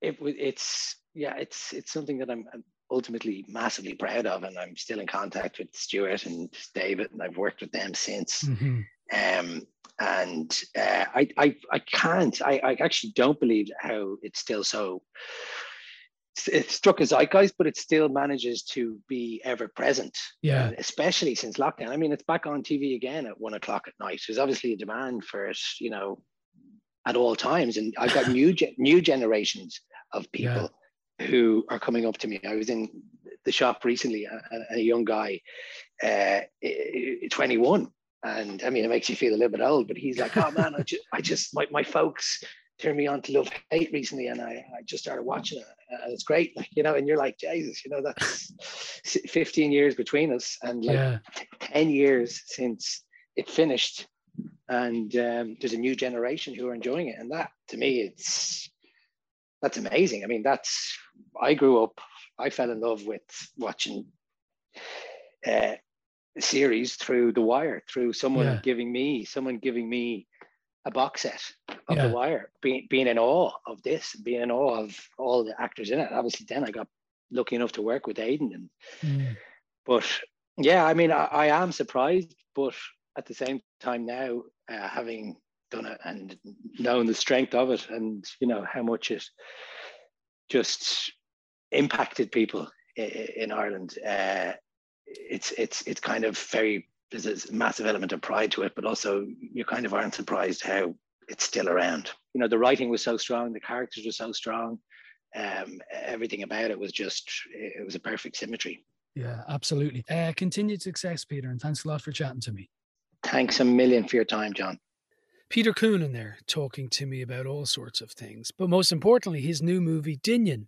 it it's yeah it's it's something that I'm, I'm ultimately massively proud of and i'm still in contact with stuart and david and i've worked with them since Mhm. um and uh, I, I i can't I, I actually don't believe how it's still so it struck a zeitgeist but it still manages to be ever present yeah and especially since lockdown. I mean, it's back on TV again at one o'clock at night. There's obviously a demand for it, you know, at all times. And I've got new ge- new generations of people who are coming up to me. I was in the shop recently, and a, a young guy, uh, eh, 21, and I mean, it makes you feel a little bit old. But he's like, "Oh man, I just, I just, my, my folks." Turned me on to Love Hate recently, and I, I just started watching it, and it's great. Like you know, and you're like, Jesus, you know, that's 15 years between us, and like yeah 10 years since it finished and um, there's a new generation who are enjoying it and that to me it's that's amazing i mean that's i grew up i fell in love with watching uh, series through the wire through someone Yeah. giving me someone giving me a box set of Yeah. the wire being, being in awe of this being in awe of all the actors in it obviously then i got lucky enough to work with aiden and Mm. but yeah, I mean, I, I am surprised, but at the same time now, uh, having done it and knowing the strength of it, and you know how much it just impacted people in, in Ireland, uh, it's it's it's kind of very there's a massive element of pride to it, but also you kind of aren't surprised how it's still around. You know, the writing was so strong, the characters were so strong, um, everything about it was just it was a perfect symmetry. yeah absolutely uh continued success peter and thanks a lot for chatting to me Thanks a million for your time, John. Peter Kuhn Coonan there talking to me about all sorts of things, but most importantly, his new movie Doineann,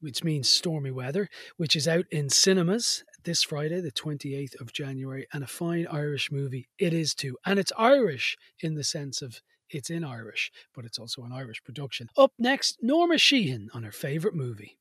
which means stormy weather, which is out in cinemas this Friday, the 28th of January, and a fine Irish movie it is too. And it's Irish in the sense of it's in Irish, but it's also an Irish production. Up next, Norma Sheehan on her favourite movie.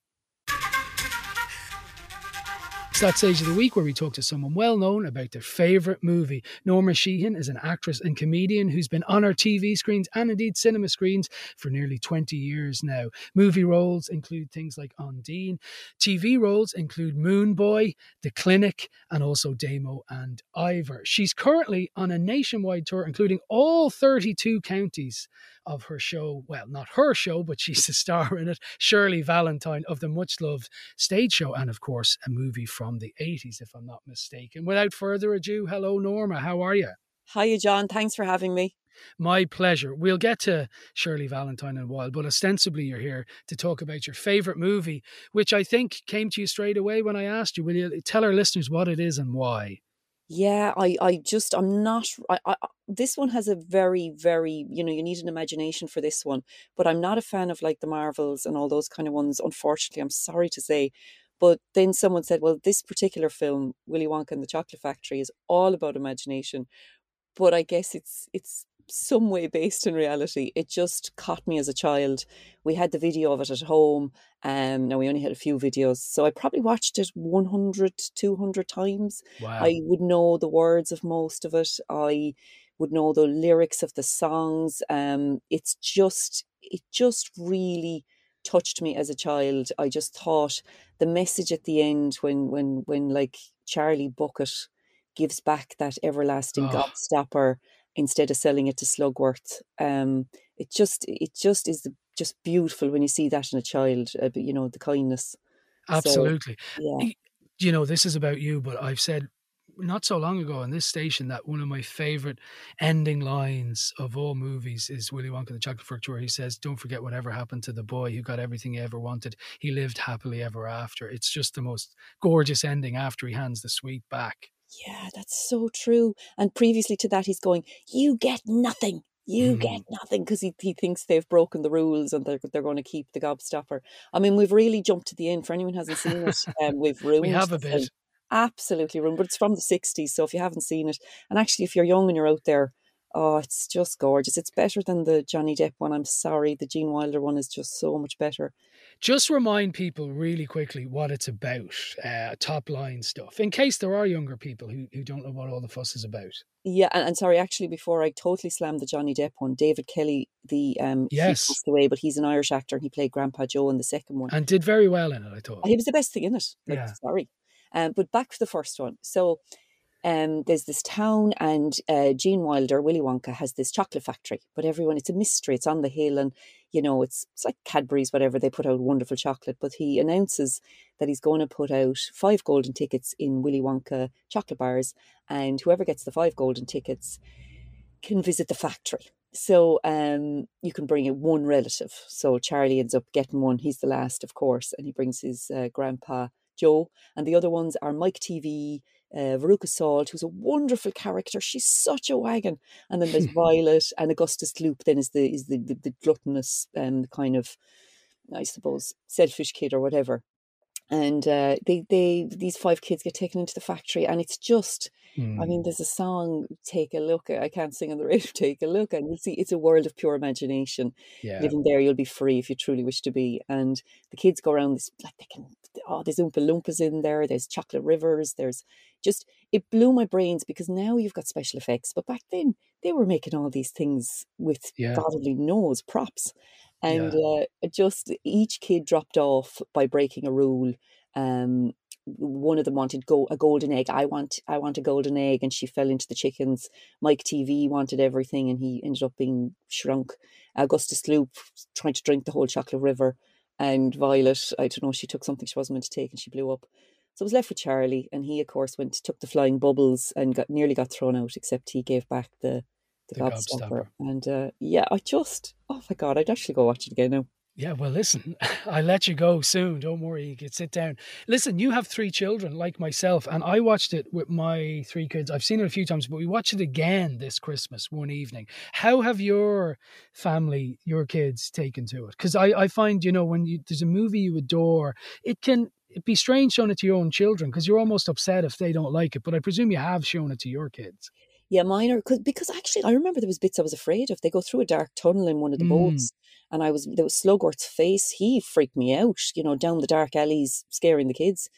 It's that stage of the week where we talk to someone well known about their favourite movie. Norma Sheehan is an actress and comedian who's been on our TV screens and indeed cinema screens for nearly 20 years now. Movie roles include things like Ondine. TV roles include Moone Boy, The Clinic, and also Damo and Ivor. She's currently on a nationwide tour, including all 32 counties of her show. Well, not her show, but she's the star in it. Shirley Valentine of the much loved stage show, and of course, a movie from the 80s, if I'm not mistaken. Without further ado, hello, Norma. How are you? Hiya, John. Thanks for having me. My pleasure. We'll get to Shirley Valentine in a while, but ostensibly you're here to talk about your favourite movie, which I think came to you straight away when I asked you. Will you tell our listeners what it is and why? Yeah, I, I just, I'm not, I, I, this one has a very, very, you know, you need an imagination for this one, but I'm not a fan of like the Marvels and all those kind of ones, unfortunately, I'm sorry to say. But then someone said, well, this particular film, Willy Wonka and the Chocolate Factory, is all about imagination. But I guess it's, it's some way based in reality. It just caught me as a child. We had the video of it at home. Um, now we only had a few videos, so I probably watched it 100, 200 times. Wow. I would know the words of most of it. I would know the lyrics of the songs. Um, it's just, it just really touched me as a child. I just thought the message at the end when, when, when like Charlie Bucket gives back that everlasting Oh. gobstopper instead of selling it to Slugworth. Um, it just it just is just beautiful when you see that in a child. Uh, you know the kindness. So, Absolutely. yeah. You know, this is about you, but I've said not so long ago on this station that one of my favorite ending lines of all movies is Willy Wonka and the Chocolate Factory, where he says, Don't forget whatever happened to the boy who got everything he ever wanted. He lived happily ever after. It's just the most gorgeous ending after he hands the sweet back. Yeah, that's so true. And previously to that, he's going, "You get nothing. You Mm. get nothing," because he, he thinks they've broken the rules and they're they're going to keep the gobstopper. I mean, we've really jumped to the end. For anyone who hasn't seen it, um, we've ruined. We have a bit. absolutely ruined. But it's from the '60s, so if you haven't seen it, and actually, if you're young and you're out there, oh, it's just gorgeous. It's better than the Johnny Depp one. I'm sorry, the Gene Wilder one is just so much better. Just remind people really quickly what it's about, uh, top line stuff, in case there are younger people who, who don't know what all the fuss is about. Yeah, and, and sorry, actually, before I totally slammed the Johnny Depp one, David Kelly, the um, he Yes. passed away, but he's an Irish actor and he played Grandpa Joe in the second one. And did very well in it, I thought. He was the best thing in it. Like, Yeah. sorry, um, but back to the first one. So, um, there's this town, and uh, Gene Wilder, Willy Wonka, has this chocolate factory, but everyone, it's a mystery. It's on the hill, and you know, it's it's like Cadbury's, whatever. They put out wonderful chocolate, but he announces that he's going to put out five golden tickets in Willy Wonka chocolate bars, and whoever gets the five golden tickets can visit the factory. So um, you can bring in one relative. So Charlie ends up getting one. He's the last, of course, and he brings his uh, grandpa Joe. And the other ones are Mike Teavee, uh, Veruca Salt, who's a wonderful character. She's such a wagon. And then there's Violet and Augustus Gloop. Then is the is the the, the gluttonous um, kind of, I suppose, selfish kid or whatever. And uh, they they these five kids get taken into the factory, and it's just I Mm. mean, there's a song, Take a Look. I can't sing on the radio, Take a Look. And you'll see it's a world of pure imagination. Yeah. Living there, you'll be free if you truly wish to be. And the kids go around this, like they can, oh, there's Oompa Loompas in there, there's chocolate rivers, there's just, it blew my brains because now you've got special effects. But back then, they were making all these things with Yeah. God only knows props. And uh, just each kid dropped off by breaking a rule. Um, one of them wanted go a golden egg. I want I want a golden egg, and she fell into the chickens. Mike Teavee wanted everything, and he ended up being shrunk. Augustus Gloop tried to drink the whole chocolate river, and Violet, I don't know, she took something she wasn't meant to take, and she blew up. So I was left with Charlie, and he, of course, went took the flying bubbles and got nearly got thrown out. Except he gave back the the, The gobstopper. And uh, yeah, I just oh my god, I'd actually go watch it again now. Yeah, well, listen, I'll let you go soon. Don't worry, you can sit down. Listen, you have three children like myself, and I watched it with my three kids. I've seen it a few times, but we watched it again this Christmas one evening. How have your family, your kids, taken to it? Because I, I find, you know, when you, there's a movie you adore, it can it'd be strange showing it to your own children because you're almost upset if they don't like it. But I presume you have shown it to your kids. Yeah, mine are cause, because actually I remember there was bits I was afraid of. They go through a dark tunnel in one of the Mm. boats, and I was there was Slugworth's face. He freaked me out, you know, down the dark alleys, scaring the kids.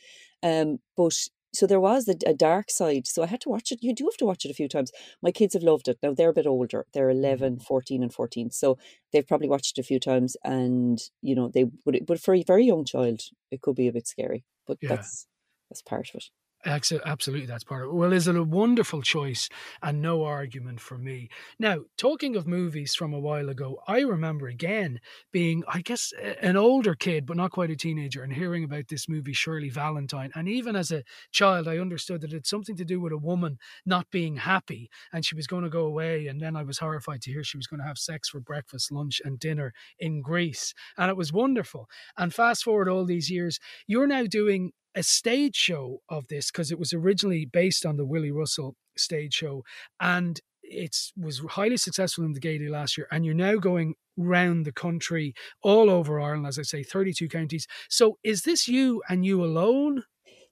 Um, but so there was a, a dark side. So I had to watch it. You do have to watch it a few times. My kids have loved it. Now they're a bit older. They're 11, mm-hmm. 14 and 14. So they've probably watched it a few times and you know, they it- but for a very young child, it could be a bit scary. But Yeah. that's that's part of it. Absolutely, that's part of it. Well, is it a wonderful choice and no argument for me? Now, talking of movies from a while ago, I remember again being, I guess, an older kid, but not quite a teenager, and hearing about this movie, Shirley Valentine. And even as a child, I understood that it's something to do with a woman not being happy and she was going to go away. And then I was horrified to hear she was going to have sex for breakfast, lunch, and dinner in Greece. And it was wonderful. And fast forward all these years, you're now doing a stage show of this because it was originally based on the Willie Russell stage show and it was highly successful in the Gaiety last year and you're now going round the country all over Ireland as I say 32 counties so is this you and you alone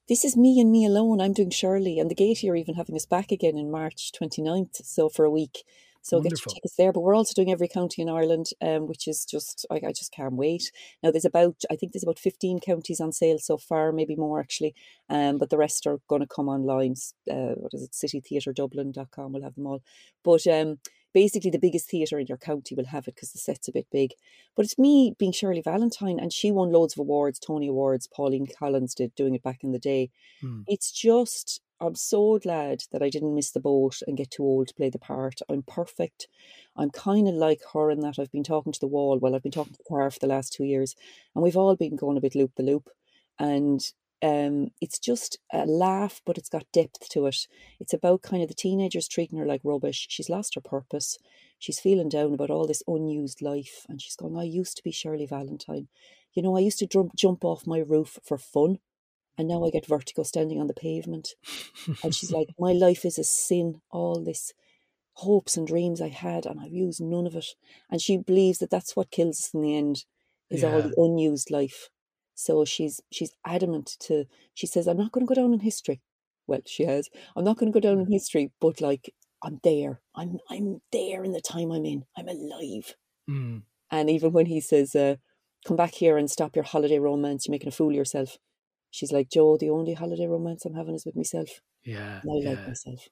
This is me and me alone. I'm doing Shirley, and the Gaiety are even having us back again in March 29th, so for a week. So get your tickets there. But we're also doing every county in Ireland, um, which is just I, I just can't wait. Now there's about I think there's about 15 counties on sale so far, maybe more actually. Um, but the rest are going to come online. Uh, what is it? CityTheatreDublin.com will have them all. But um, basically the biggest theatre in your county will have it because the set's a bit big. But it's me being Shirley Valentine, and she won loads of awards, Tony Awards. Pauline Collins did doing it back in the day. Hmm. It's just I'm so glad that I didn't miss the boat and get too old to play the part. I'm perfect. I'm kind of like her in that I've been talking to the wall. Well, I've been talking to the car for the last two years, and we've all been going a bit loop the loop. And um, it's just a laugh, but it's got depth to it. It's about kind of the teenagers treating her like rubbish. She's lost her purpose. She's feeling down about all this unused life, and she's going, "I used to be Shirley Valentine. You know, I used to jump off my roof for fun." And now I get vertigo standing on the pavement. And she's like, My life is a sin, all this hopes and dreams I had, and I've used none of it. And she believes that that's what kills us in the end, is all the unused life. So she's she's adamant to she says, I'm not gonna go down in history. Well, she has. I'm not gonna go down in history, but like I'm there. I'm I'm there in the time I'm in. I'm alive. Mm. And even when he says, uh, come back here and stop your holiday romance, you're making a fool of yourself. She's like, Joe, the only holiday romance I'm having is with myself. yeah And I like myself.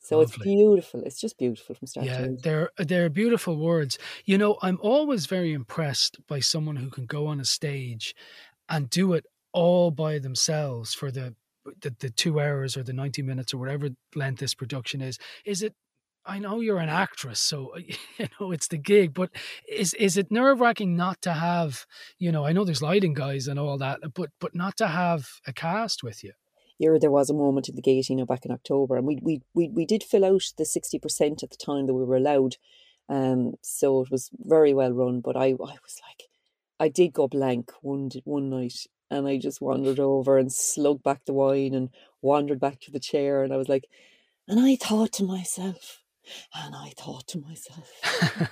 So it's beautiful. It's just beautiful from start to Yeah, end. they're they're beautiful words. You know, I'm always very impressed by someone who can go on a stage and do it all by themselves for the the, the two hours or the 90 minutes or whatever length this production is. Is it I know you're an actress, so you know it's the gig, but is is it nerve wracking not to have, you know, I know there's lighting guys and all that, but but not to have a cast with you? Here, there was a moment in the gate, you know, back in October, and we we we, we did fill out the sixty percent at the time that we were allowed. Um, so it was very well run. But I I was like, I did go blank one one night, and I just wandered over and slugged back the wine and wandered back to the chair, and I was like, and I thought to myself, and I thought to myself,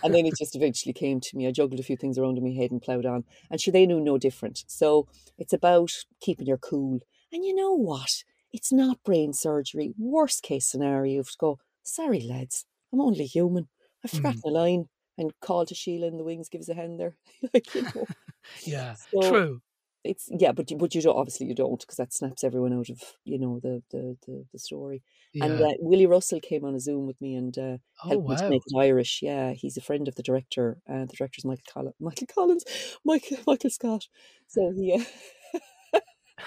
and then it just eventually came to me. I juggled a few things around in my head and ploughed on, and sure they knew no different. So it's about keeping your cool. And you know what? It's not brain surgery. Worst case scenario, you have to go, sorry lads, I'm only human. I've forgotten mm. a line and call to Sheila in the wings, give us a hand there. like, you know. yeah, So true. It's yeah, but you, but you don't obviously you don't because that snaps everyone out of you know the the the, the story. And uh, Willie Russell came on a Zoom with me and uh, Oh, helped me to make it Irish. Yeah, he's a friend of the director. Uh, the director's Michael Collins. Michael Collins, Michael Michael Scott. So he uh,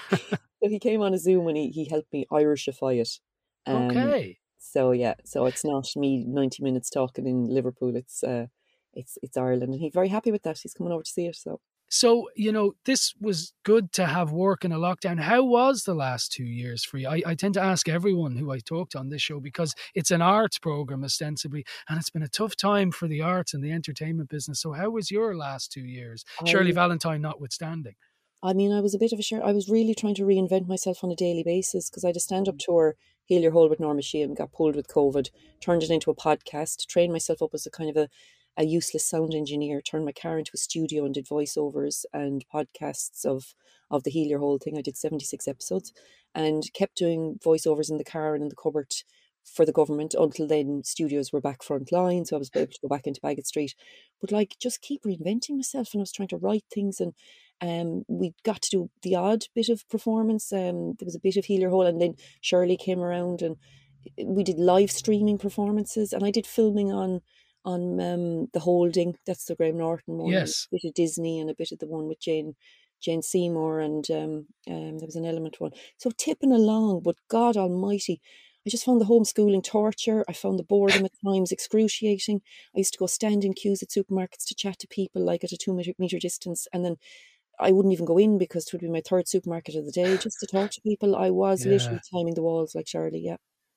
so he came on a Zoom and he he helped me Irishify it. Um, Okay. So yeah, so it's not me ninety minutes talking in Liverpool. It's uh, it's it's Ireland, and he's very happy with that. He's coming over to see it. So So, you know, this was good to have work in a lockdown. How was the last two years for you? I, I tend to ask everyone who I talk to on this show because it's an arts program ostensibly, and it's been a tough time for the arts and the entertainment business. So, how was your last two years? Shirley Valentine notwithstanding. I mean, I was a bit of a shirt. I was really trying to reinvent myself on a daily basis because I had a stand Mm. up tour, Heal Your Hole with Norma Sheehan, got pulled with COVID, turned it into a podcast, trained myself up as a kind of a, a useless sound engineer, turned my car into a studio and did voiceovers and podcasts of, of the Heal Your Hole thing. I did 76 episodes and kept doing voiceovers in the car and in the cupboard for the government. Until then, studios were back front line, so I was able to go back into Baggot Street. But like, just keep reinventing myself, and I was trying to write things, and um, we got to do the odd bit of performance. Um, there was a bit of Heal Your Hole, and then Shirley came around, and we did live streaming performances, and I did filming on on um, the Holding. That's the Graham Norton one. Yes. A bit of Disney and a bit of the one with Jane Jane Seymour, and um, um, there was an element one. So tipping along, but God Almighty. I just found the homeschooling torture. I found the boredom at times excruciating. I used to go stand in queues at supermarkets to chat to people like at a two meter, meter distance, and then I wouldn't even go in because it would be my third supermarket of the day just to talk to people. I was Yeah. literally climbing the walls like Charlie. Yeah.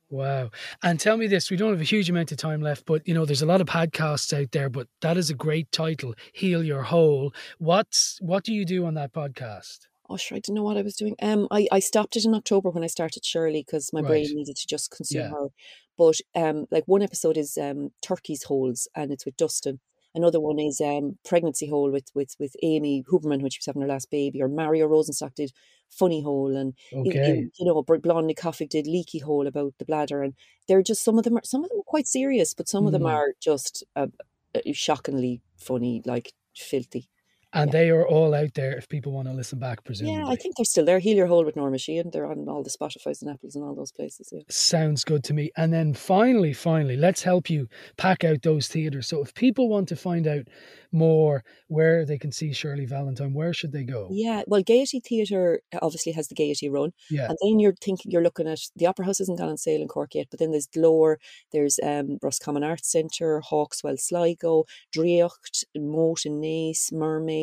Wow. And tell me this, we don't have a huge amount of time left, but you know, there's a lot of podcasts out there, but that is a great title, Heal Your Hole. What's what do you do on that podcast? Oh, sure. I didn't know what I was doing. Um, I, I stopped it in October when I started Shirley because my brain needed to just consume Yeah. her. But um, like one episode is um Turkey's Holes and it's with Dustin. Another one is um Pregnancy Hole with with with Amy Huberman when she was having her last baby. Or Mario Rosenstock did Funny Hole and you- you- Okay. you, know Blondie Coffey did Leaky Hole about the bladder and they're just some of them are some of them are quite serious, but some of them Mm. are just uh, uh, shockingly funny, like filthy. And they are all out there if people want to listen back, presumably. Yeah, I think they're still there. Heal Your Hole with Norma Sheehan. They're on all the Spotify's and Apples and all those places. Yeah. Sounds good to me. And then finally, finally, let's help you pack out those theatres. So if people want to find out more where they can see Shirley Valentine, where should they go? Yeah, well, Gaiety Theatre obviously has the Gaiety Run, Yeah. and then you're thinking you're looking at the Opera House hasn't gone on sale in Cork yet, but then there's Glór, there's um, Roscommon Arts Centre, Hawk's Well, Sligo, Draíocht, Moat and Naas, Mermaid,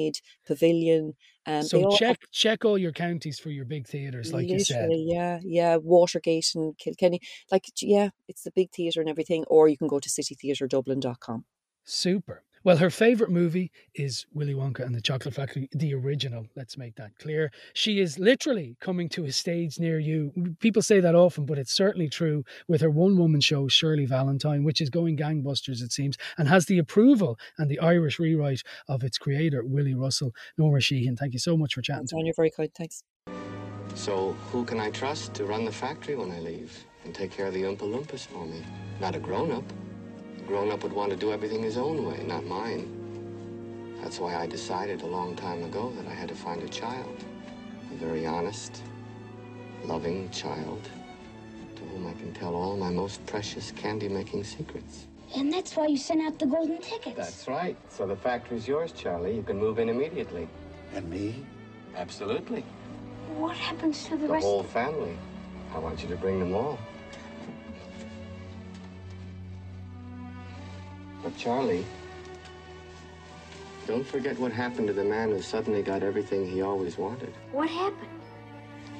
Pavilion. Um, so all check check all your counties for your big theatres, like you said. Yeah, yeah, Watergate and Kilkenny. Like, yeah, it's the big theatre and everything. Or you can go to citytheatredublin.com. Super. Well, her favorite movie is Willy Wonka and the Chocolate Factory, the original. Let's make that clear. She is literally coming to a stage near you. People say that often, but it's certainly true with her one woman show, Shirley Valentine, which is going gangbusters, it seems, and has the approval and the Irish rewrite of its creator, Willie Russell. Nora Sheehan, thank you so much for chatting to me. John, you're very kind. Thanks. So, who can I trust to run the factory when I leave and take care of the Oompa Loompas for me? Not a grown up. A grown up would want to do everything his own way, not mine. That's why I decided a long time ago that I had to find a child. A very honest, loving child to whom I can tell all my most precious candy making secrets. And that's why you sent out the golden tickets. That's right. So the factory's yours, Charlie. You can move in immediately. And me? Absolutely. What happens to the, The rest? The whole family. I want you to bring them all. Charlie, don't forget what happened to the man who suddenly got everything he always wanted. What happened?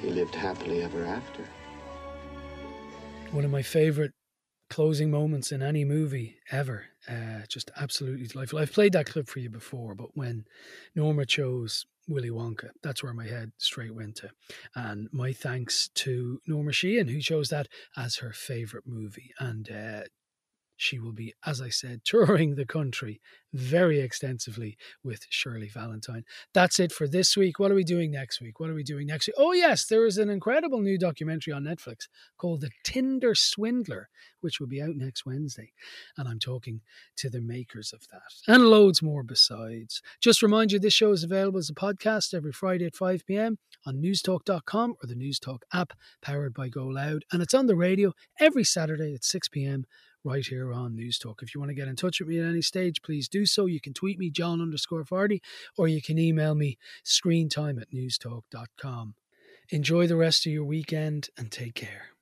He lived happily ever after. One of my favorite closing moments in any movie ever. Uh, just absolutely delightful. I've played that clip for you before, but when Norma chose Willy Wonka, that's where my head straight went to. And my thanks to Norma Sheehan, who chose that as her favorite movie. And uh, she will be, as I said, touring the country very extensively with Shirley Valentine. That's it for this week. What are we doing next week? What are we doing next week? Oh, yes, there is an incredible new documentary on Netflix called The Tinder Swindler, which will be out next Wednesday. And I'm talking to the makers of that and loads more besides. Just remind you, this show is available as a podcast every Friday at 5 p.m. on newstalk.com or the Newstalk app powered by Go Loud. And it's on the radio every Saturday at 6 p.m right here on Newstalk. If you want to get in touch with me at any stage, please do so. You can tweet me, John underscore Fardy, or you can email me, screentime at newstalk.com. Enjoy the rest of your weekend and take care.